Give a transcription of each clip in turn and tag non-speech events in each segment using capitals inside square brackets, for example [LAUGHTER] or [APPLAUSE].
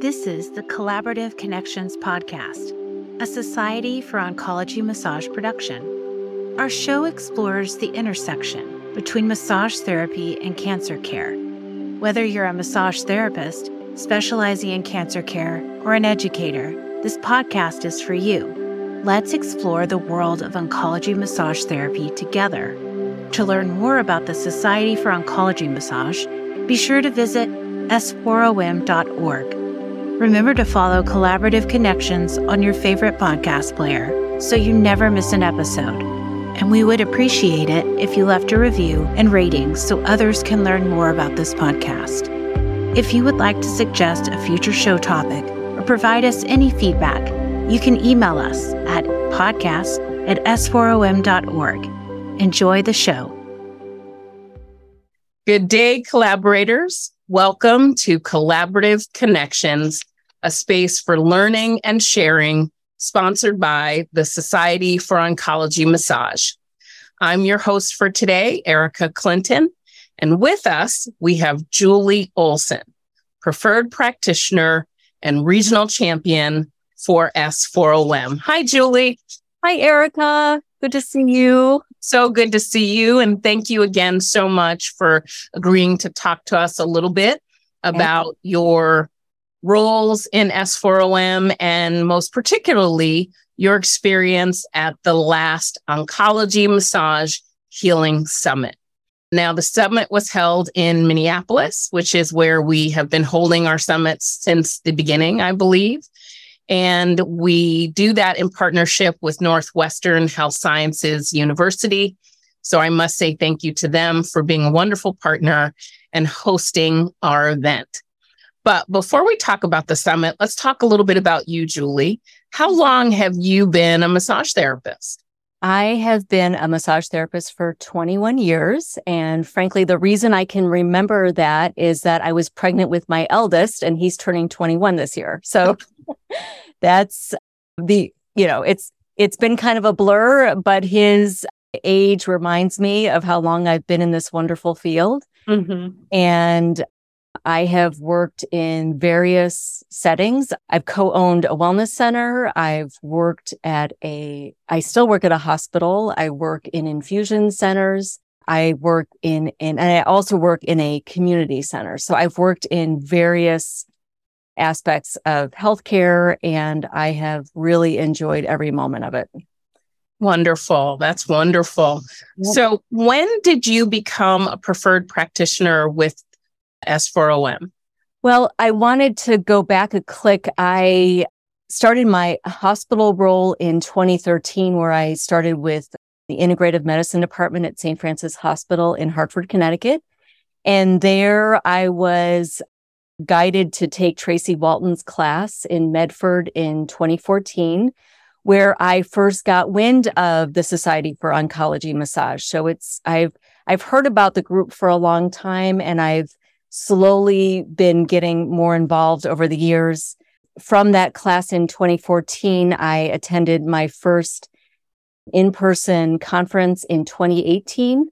This is the Collaborative Connections Podcast, a Society for Oncology Massage production. Our show explores the intersection between massage therapy and cancer care. Whether you're a massage therapist specializing in cancer care or an educator, this podcast is for you. Let's explore the world of oncology massage therapy together. To learn more about the Society for Oncology Massage, be sure to visit s4om.org. Remember to follow Collaborative Connections on your favorite podcast player so you never miss an episode. And we would appreciate it if you left a review and rating so others can learn more about this podcast. If you would like to suggest a future show topic or provide us any feedback, you can email us at podcast at s4om.org. Enjoy the show. Good day, collaborators. Welcome to Collaborative Connections, a space for learning and sharing, sponsored by the Society for Oncology Massage. I'm your host for today, Erica Clinton, and with us, we have Julie Olson, preferred practitioner and regional champion for S4OM. Hi, Julie. Hi, Erica. Good to see you. So good to see you. And thank you again so much for agreeing to talk to us a little bit about your roles in S4OM and most particularly your experience at the last Oncology Massage Healing Summit. Now, the summit was held in Minneapolis, which is where we have been holding our summits since the beginning, I believe. And we do that in partnership with Northwestern Health Sciences University. So I must say thank you to them for being a wonderful partner and hosting our event. But before we talk about the summit, let's talk a little bit about you, Julie. How long have you been a massage therapist? I have been a massage therapist for 21 years. And frankly, the reason I can remember that is that I was pregnant with my eldest and he's turning 21 this year. So [LAUGHS] [LAUGHS] that's the, you know, it's, it's been kind of a blur, but his age reminds me of how long I've been in this wonderful field. Mm-hmm. And I have worked in various settings. I've co-owned a wellness center. I've worked at a, I still work at a hospital. I work in infusion centers. I work in, in, and I also work in a community center. So I've worked in various aspects of healthcare and I have really enjoyed every moment of it. Wonderful. That's wonderful. Yep. So, when did you become a preferred practitioner with S4OM? Well, I wanted to go back a click. I started my hospital role in 2013, where I started with the integrative medicine department at St. Francis Hospital in Hartford, Connecticut. And there I was guided to take Tracy Walton's class in Medford in 2014, where I first got wind of the Society for Oncology Massage. So it's I've I've heard about the group for a long time and I've slowly been getting more involved over the years. From that class in 2014, I attended my first in-person conference in 2018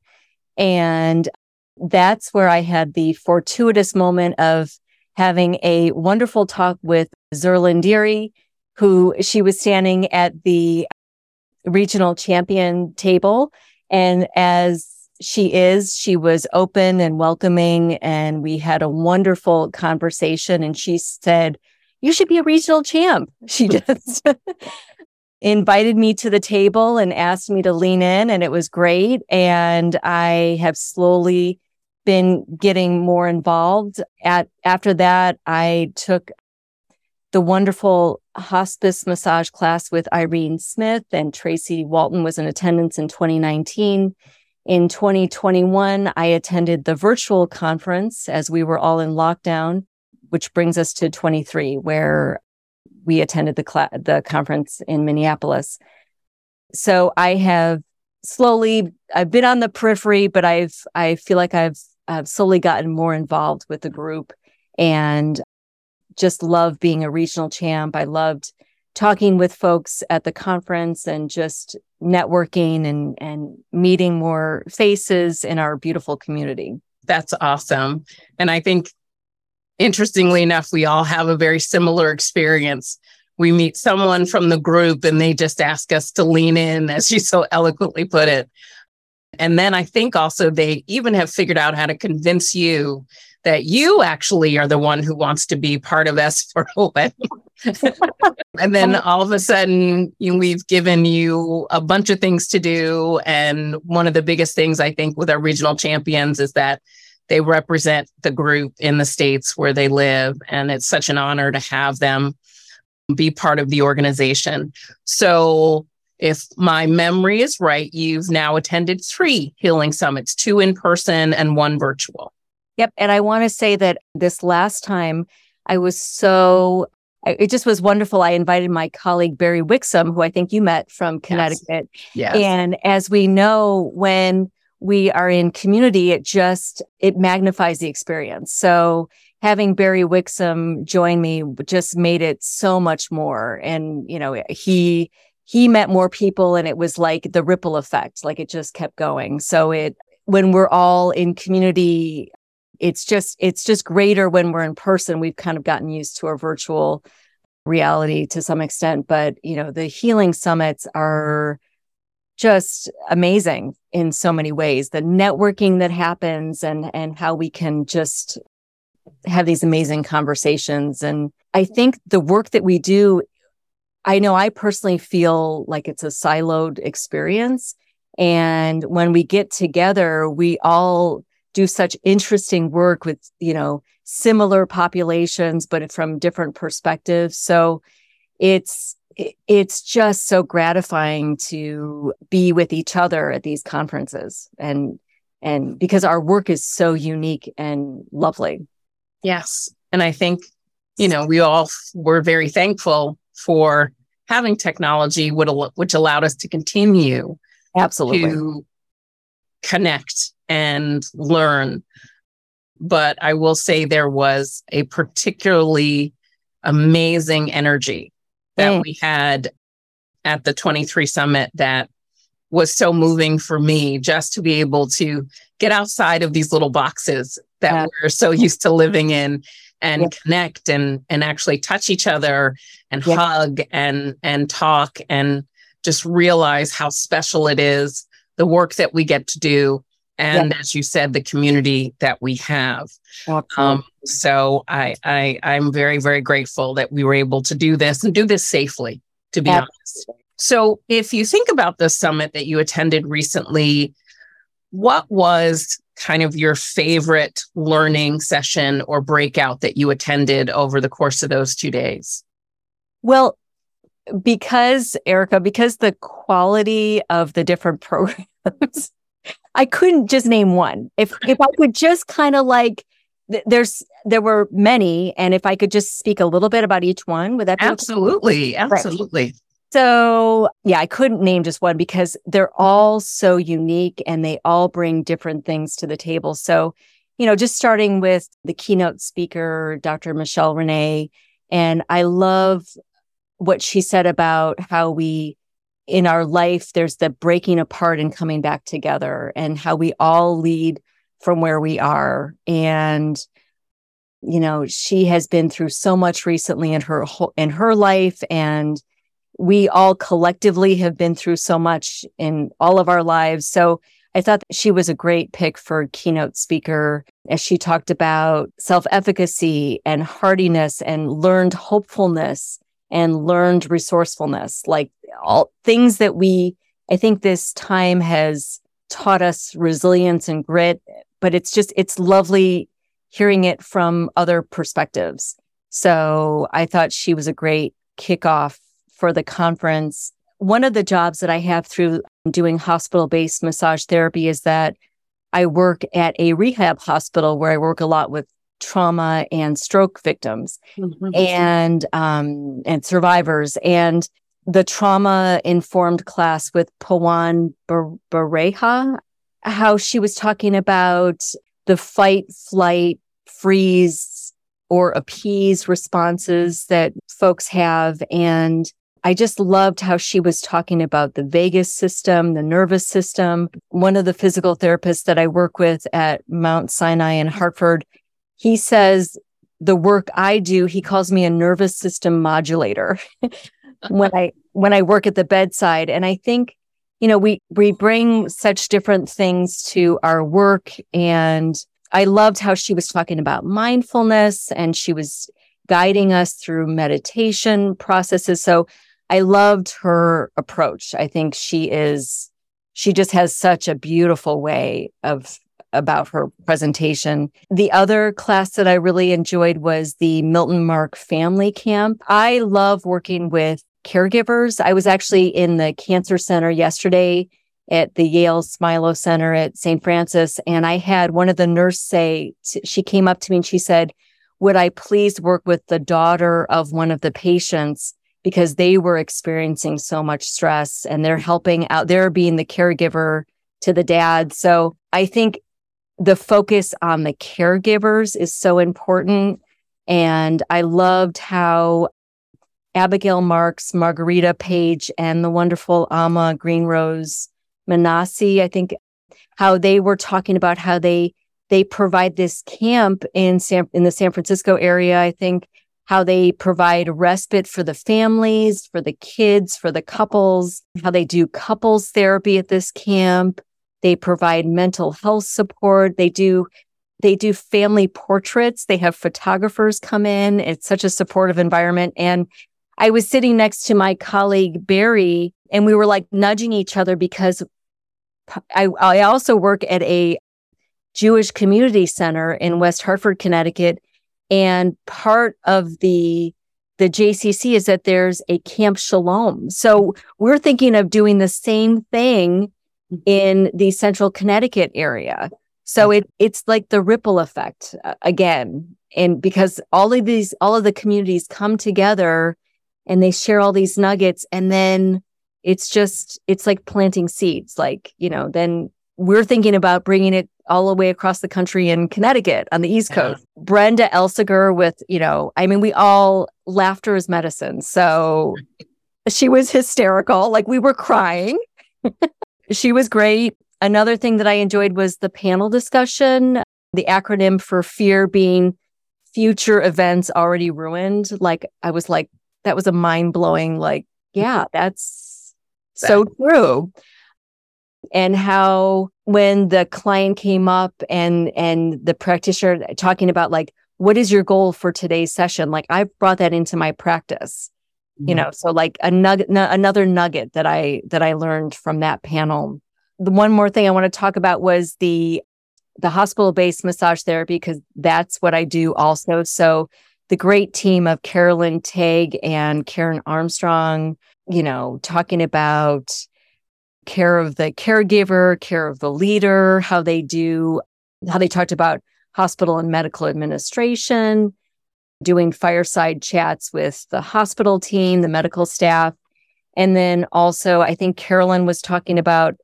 and that's where I had the fortuitous moment of having a wonderful talk with Xerlan Deery, who she was standing at the regional champion table. And as she is, she was open and welcoming. And we had a wonderful conversation. And she said, You should be a regional champ. [LAUGHS] She just [LAUGHS] invited me to the table and asked me to lean in. And it was great. And I have slowly been getting more involved. At after that, I took the wonderful hospice massage class with Irene Smith and Tracy Walton was in attendance in 2019. In 2021, I attended the virtual conference as we were all in lockdown, which brings us to 23, where we attended the cl- the conference in Minneapolis. So I have slowly, I've been on the periphery, but I've, I feel like I've I've slowly gotten more involved with the group and just love being a regional champ. I loved talking with folks at the conference and just networking and, and meeting more faces in our beautiful community. That's awesome. And I think interestingly enough, we all have a very similar experience. We meet someone from the group and they just ask us to lean in, as you so eloquently put it. And then I think also they even have figured out how to convince you that you actually are the one who wants to be part of S4OM. [LAUGHS] and then all of a sudden, you know, we've given you a bunch of things to do. And one of the biggest things I think with our regional champions is that they represent the group in the states where they live. And it's such an honor to have them be part of the organization. So if my memory is right, you've now attended three healing summits, two in person and one virtual. Yep. And I want to say that this last time I was so, it just was wonderful. I invited my colleague, Barry Wixom, who I think you met from Connecticut. Yes. yes. And as we know, when we are in community, it just, it magnifies the experience. So having Barry Wixom join me just made it so much more. And, you know, he, he met more people and it was like the ripple effect, like it just kept going. So it, when we're all in community, it's just, it's just greater when we're in person. We've kind of gotten used to our virtual reality to some extent, but you know, the healing summits are just amazing in so many ways. The networking that happens and, and how we can just have these amazing conversations. And I think the work that we do I know I personally feel like it's a siloed experience. And when we get together, we all do such interesting work with, you know, similar populations, but from different perspectives. So it's, it's just so gratifying to be with each other at these conferences and, and because our work is so unique and lovely. Yes. And I think, you know, we all were very thankful for having technology would which allowed us to continue absolutely to connect and learn but i will say there was a particularly amazing energy that mm. we had at the 23 summit that was so moving for me just to be able to get outside of these little boxes that yeah. we're so used to living in and yeah. connect and and actually touch each other and yeah. hug and and talk and just realize how special it is the work that we get to do and yeah. as you said the community that we have um, so I, I i'm very very grateful that we were able to do this and do this safely to be Absolutely. honest so if you think about the summit that you attended recently what was kind of your favorite learning session or breakout that you attended over the course of those two days? Well, because Erica, because the quality of the different [LAUGHS] programs, I couldn't just name one. If if I could just kind of like there's there were many and if I could just speak a little bit about each one, would that be Absolutely. Okay? Absolutely. So, yeah, I couldn't name just one because they're all so unique and they all bring different things to the table. So, you know, just starting with the keynote speaker, Dr. Michelle Renee, and I love what she said about how we in our life there's the breaking apart and coming back together and how we all lead from where we are and you know she has been through so much recently in her whole, in her life and we all collectively have been through so much in all of our lives. So I thought she was a great pick for keynote speaker as she talked about self efficacy and hardiness and learned hopefulness and learned resourcefulness, like all things that we, I think this time has taught us resilience and grit, but it's just, it's lovely hearing it from other perspectives. So I thought she was a great kickoff for the conference. One of the jobs that I have through doing hospital based massage therapy is that I work at a rehab hospital where I work a lot with trauma and stroke victims mm-hmm. and um, and survivors and the trauma informed class with Pawan Bareja, how she was talking about the fight, flight, freeze, or appease responses that folks have and I just loved how she was talking about the vagus system, the nervous system. One of the physical therapists that I work with at Mount Sinai in Hartford, he says the work I do, he calls me a nervous system modulator [LAUGHS] when I when I work at the bedside. And I think, you know, we we bring such different things to our work. And I loved how she was talking about mindfulness and she was guiding us through meditation processes. So I loved her approach. I think she is she just has such a beautiful way of about her presentation. The other class that I really enjoyed was the Milton Mark Family Camp. I love working with caregivers. I was actually in the cancer center yesterday at the Yale Smilow Center at St. Francis, and I had one of the nurses say, she came up to me and she said, Would I please work with the daughter of one of the patients? Because they were experiencing so much stress and they're helping out, they're being the caregiver to the dad. So I think the focus on the caregivers is so important. And I loved how Abigail Marks, Margarita Page, and the wonderful Alma Greenrose Manasi, I think how they were talking about how they they provide this camp in San in the San Francisco area. I think how they provide respite for the families, for the kids, for the couples, how they do couples therapy at this camp, they provide mental health support. They do they do family portraits. They have photographers come in. It's such a supportive environment. And I was sitting next to my colleague Barry, and we were like nudging each other because I, I also work at a Jewish community center in West Hartford, Connecticut. And part of the the JCC is that there's a Camp Shalom. So we're thinking of doing the same thing in the central Connecticut area. So it it's like the ripple effect uh, again. And because all of these all of the communities come together and they share all these nuggets and then it's just it's like planting seeds like, you know, then we're thinking about bringing it all the way across the country in Connecticut on the East Coast. Yeah. Brenda Elsiger with, you know, I mean, we all laughter is medicine. So she was hysterical. Like we were crying. [LAUGHS] She was great. Another thing that I enjoyed was the panel discussion, the acronym for fear being future events already ruined. Like I was like, that was a mind blowing, like, yeah, that's so true. And how when the client came up and and the practitioner talking about like what is your goal for today's session? Like i brought that into my practice mm-hmm. you know so like a nugget n- another nugget that i that i learned from that panel. The one more thing i want to talk about was the the hospital based massage therapy because that's what i do also. So the great team of carolyn tagg and karen armstrong you know talking about care of the caregiver care of the leader how they do how they talked about hospital and medical administration doing fireside chats with the hospital team, the medical staff. And then also, I think Carolyn was talking about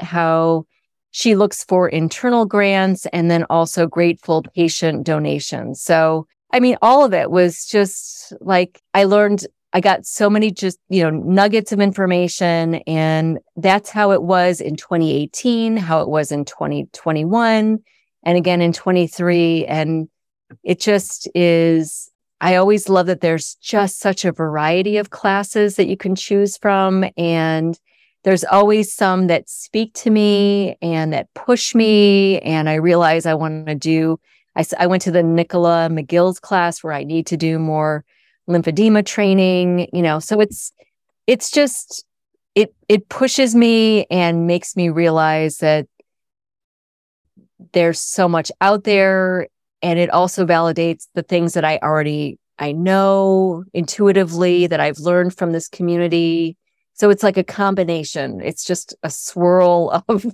how she looks for internal grants and then also grateful patient donations. So, I mean, all of it was just like I learned, I got so many just, you know, nuggets of information. And that's how it was in 2018, how it was in 2021, and again in 23. And it just is I always love that there's just such a variety of classes that you can choose from. And there's always some that speak to me and that push me. And I realize I want to do, I, I went to the Nicola McGill's class where I need to do more lymphedema training, you know, so it's, it's just, it, it pushes me and makes me realize that there's so much out there and it also validates the things that I already I know intuitively that I've learned from this community. So it's like a combination. It's just a swirl [LAUGHS] of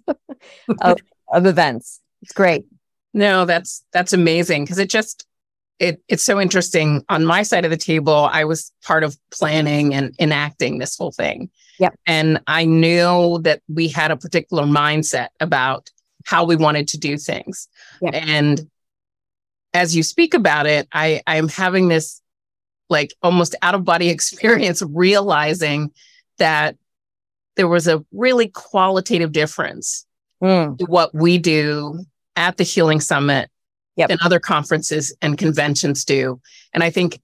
of, of events. It's great. No, that's that's amazing because it just it it's so interesting. On my side of the table, I was part of planning and enacting this whole thing. Yeah. And I knew that we had a particular mindset about how we wanted to do things. Yep. And as you speak about it, I I'm having this like almost out of body [LAUGHS] experience realizing that there was a really qualitative difference mm. to what we do at the Healing Summit Yep. than other conferences and conventions do. And I think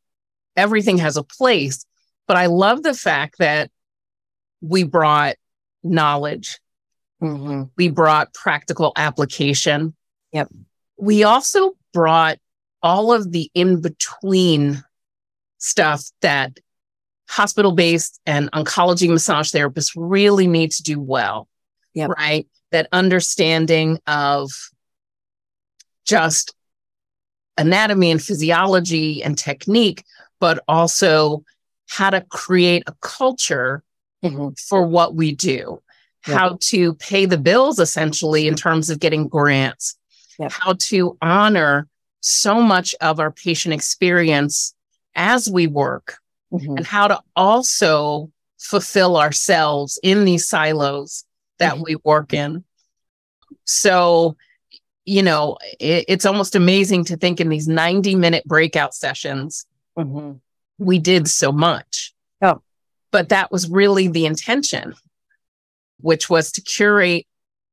everything has a place, but I love the fact that we brought knowledge, Mm-hmm. we brought practical application. Yep. We also brought all of the in between stuff that hospital based and oncology massage therapists really need to do well. Yep. Right. That understanding of just anatomy and physiology and technique, but also how to create a culture Mm-hmm. for what we do, Yep. how to pay the bills essentially in terms of getting grants, Yep. how to honor so much of our patient experience as we work, Mm-hmm. and how to also fulfill ourselves in these silos that Mhm. we work in. So, you know, it, it's almost amazing to think in these 90 minute breakout sessions, Mm-hmm. we did so much. Oh. But that was really the intention, which was to curate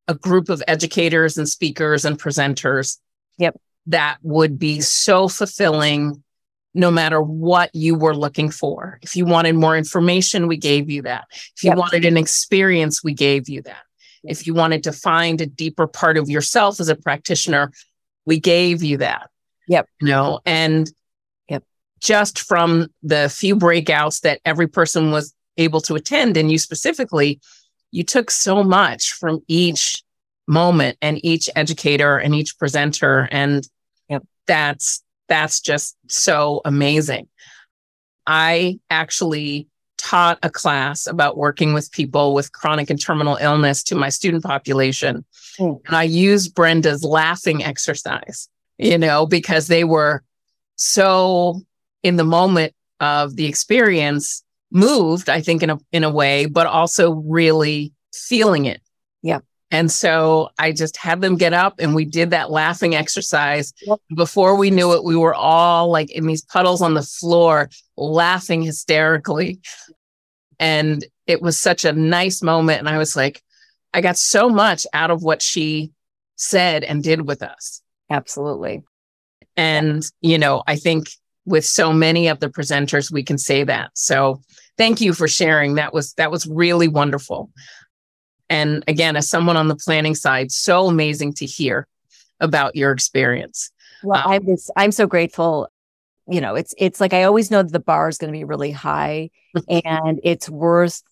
a group of educators and speakers and presenters. Yep. That would be so fulfilling no matter what you were looking for. If you wanted more information, we gave you that. If you Yep. wanted an experience, we gave you that. If you wanted to find a deeper part of yourself as a practitioner, we gave you that. Yep. You know, and Yep. just from the few breakouts that every person was able to attend, and you specifically, you took so much from each moment and each educator and each presenter. And Yep. that's that's just so amazing. I actually taught a class about working with people with chronic and terminal illness to my student population. Hmm. And I used Brenda's laughing exercise, you know, because they were so in the moment of the experience, moved, I think, in a in a way, but also really feeling it. Yeah. And so I just had them get up and we did that laughing exercise. Yep. Before we knew it, we were all like in these puddles on the floor, laughing hysterically. And it was such a nice moment. And I was like, I got so much out of what she said and did with us. Absolutely. And, you know, I think with so many of the presenters, we can say that. So thank you for sharing. That was, that was really wonderful. And again, as someone on the planning side, so amazing to hear about your experience. Well, Wow. I was I'm so grateful. You know, it's it's like I always know that the bar is going to be really high [LAUGHS] and it's worth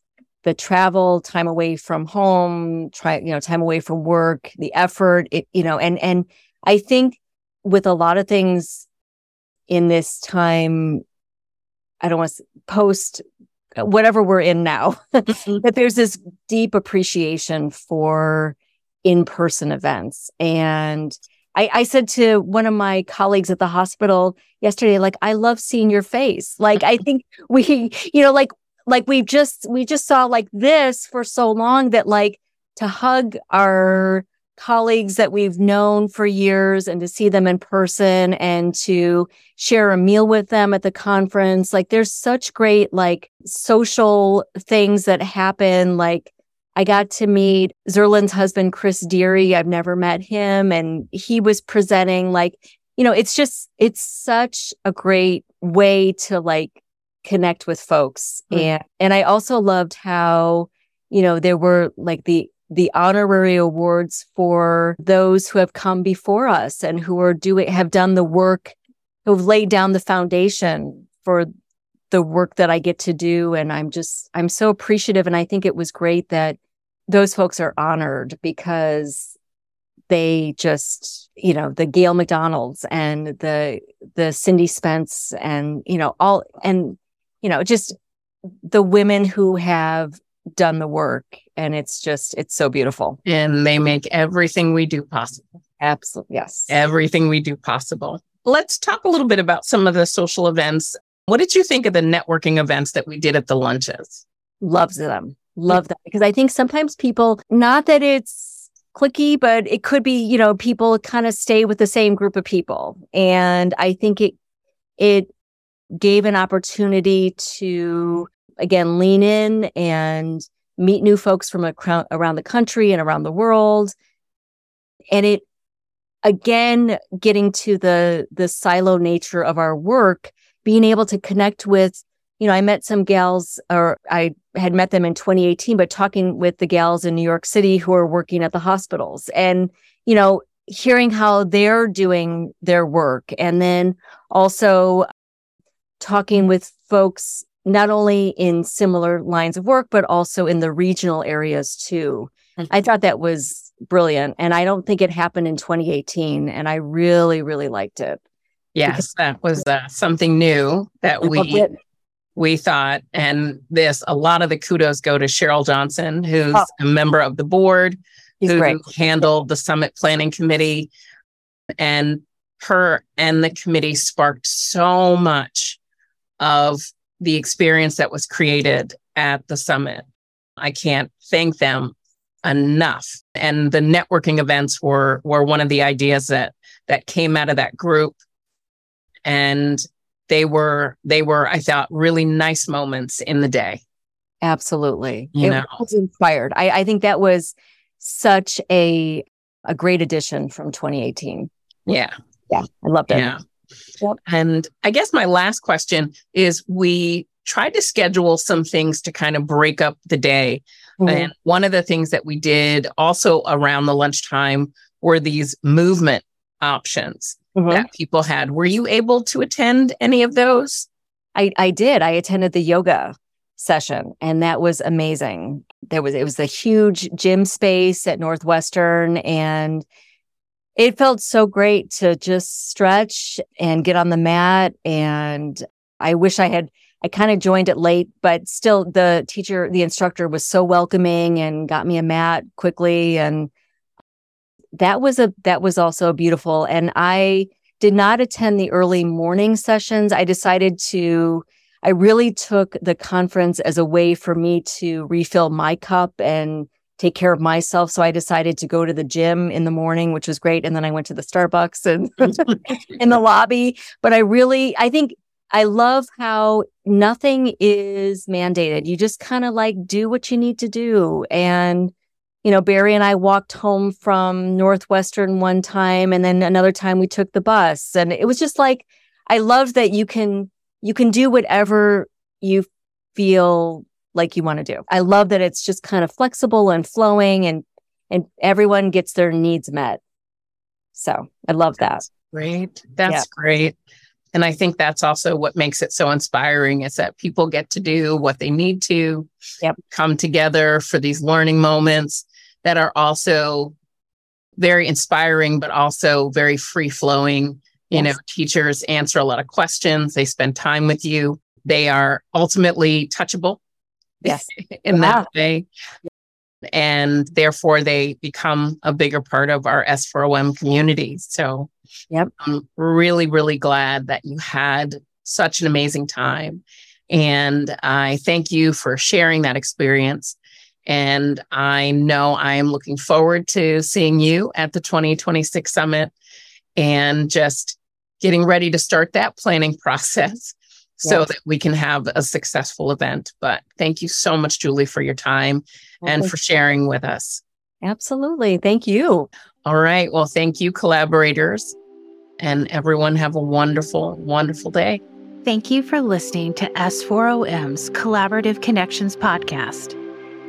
the travel, time away from home, try, you know, time away from work, the effort, it, you know, and and I think with a lot of things in this time, I don't want to post uh, whatever we're in now, [LAUGHS] mm-hmm. that there's this deep appreciation for in-person events. And I, I said to one of my colleagues at the hospital yesterday, like, I love seeing your face. Like, I think [LAUGHS] we, you know, like, like we just, we just saw like this for so long that like to hug our colleagues that we've known for years and to see them in person and to share a meal with them at the conference. Like there's such great like social things that happen. Like I got to meet Xerlan's husband, Chris Deery. I've never met him. And he was presenting like, you know, it's just, it's such a great way to like connect with folks. Mm. And, and I also loved how, you know, there were like the, the honorary awards for those who have come before us and who are doing, have done the work, who have laid down the foundation for the work that I get to do. And I'm just, I'm so appreciative. And I think it was great that those folks are honored because they just, you know, the Gayle MacDonald's and the, the Cindy Spence and, you know, all, and, you know, just the women who have done the work. And it's just, it's so beautiful. And they make everything we do possible. Absolutely. Yes. Everything we do possible. Let's talk a little bit about some of the social events. What did you think of the networking events that we did at the lunches? loves them. Mm-hmm. Love that because I think sometimes people, not that it's clicky, but it could be, you know, people kind of stay with the same group of people. And I think it, it gave an opportunity to, again, lean in and meet new folks from around the country and around the world. And it, again, getting to the, the silo nature of our work, being able to connect with, you know, I met some gals or I had met them in 2018, but talking with the gals in New York City who are working at the hospitals and, you know, hearing how they're doing their work. And then also talking with folks not only in similar lines of work but also in the regional areas too. Mm-hmm. i thought that was brilliant and i don't think it happened in 2018 and i really really liked it yes [LAUGHS] that was uh, something new that we we thought and this a lot of the kudos go to cheryl johnson who's oh. a member of the board He's who great. handled the summit planning committee. And her and the committee sparked so much of the experience that was created at the summit. I can't thank them enough. And the networking events were were one of the ideas that that came out of that group. And they were they were, I thought, really nice moments in the day. Absolutely. You it know. was inspired. I, I think that was such a a great addition from 2018. Yeah. Yeah. I loved it. Yeah. Yep. And I guess my last question is we tried to schedule some things to kind of break up the day. Mm-hmm. And one of the things that we did also around the lunchtime were these movement options mm-hmm. that people had. Were you able to attend any of those? I, I did. I attended the yoga session and that was amazing. There was it was a huge gym space at Northwestern and it felt so great to just stretch and get on the mat and I wish I had I kind of joined it late but still the teacher the instructor was so welcoming and got me a mat quickly and that was a that was also beautiful and I did not attend the early morning sessions. I decided to I really took the conference as a way for me to refill my cup and take care of myself. So I decided to go to the gym in the morning, which was great. And then I went to the Starbucks and [LAUGHS] [LAUGHS] in the lobby. But I really, I think I love how nothing is mandated. You just kind of like do what you need to do. And, you know, Barry and I walked home from Northwestern one time, and then another time we took the bus. And it was just like, I love that you can you can do whatever you feel like you want to do. I love that it's just kind of flexible and flowing and and everyone gets their needs met. So, I love that's that. Great. That's yeah. great. And I think that's also what makes it so inspiring is that people get to do what they need to yep. come together for these learning moments that are also very inspiring, but also very free flowing you know, teachers answer a lot of questions, they spend time with you, they are ultimately touchable. Yes. [LAUGHS] in that way. And therefore, they become a bigger part of our S4OM community. So, yep. I'm really, really glad that you had such an amazing time. And I thank you for sharing that experience. And I know I am looking forward to seeing you at the 2026 summit and just getting ready to start that planning [LAUGHS] process so yes. that we can have a successful event. But thank you so much, Julie, for your time well, and for sharing with us. Absolutely. Thank you. All right. Well, thank you, collaborators, and everyone have a wonderful, wonderful day. Thank you for listening to S4OM's Collaborative Connections podcast.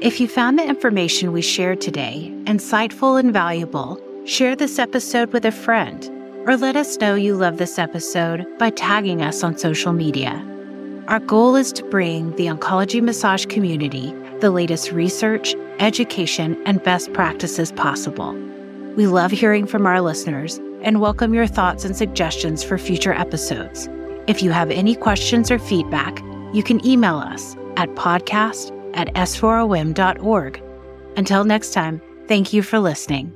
If you found the information we shared today insightful and valuable, share this episode with a friend or let us know you love this episode by tagging us on social media. Our goal is to bring the oncology massage community the latest research, education, and best practices possible. We love hearing from our listeners and welcome your thoughts and suggestions for future episodes. If you have any questions or feedback, you can email us at podcast at s4om.org. Until next time, thank you for listening.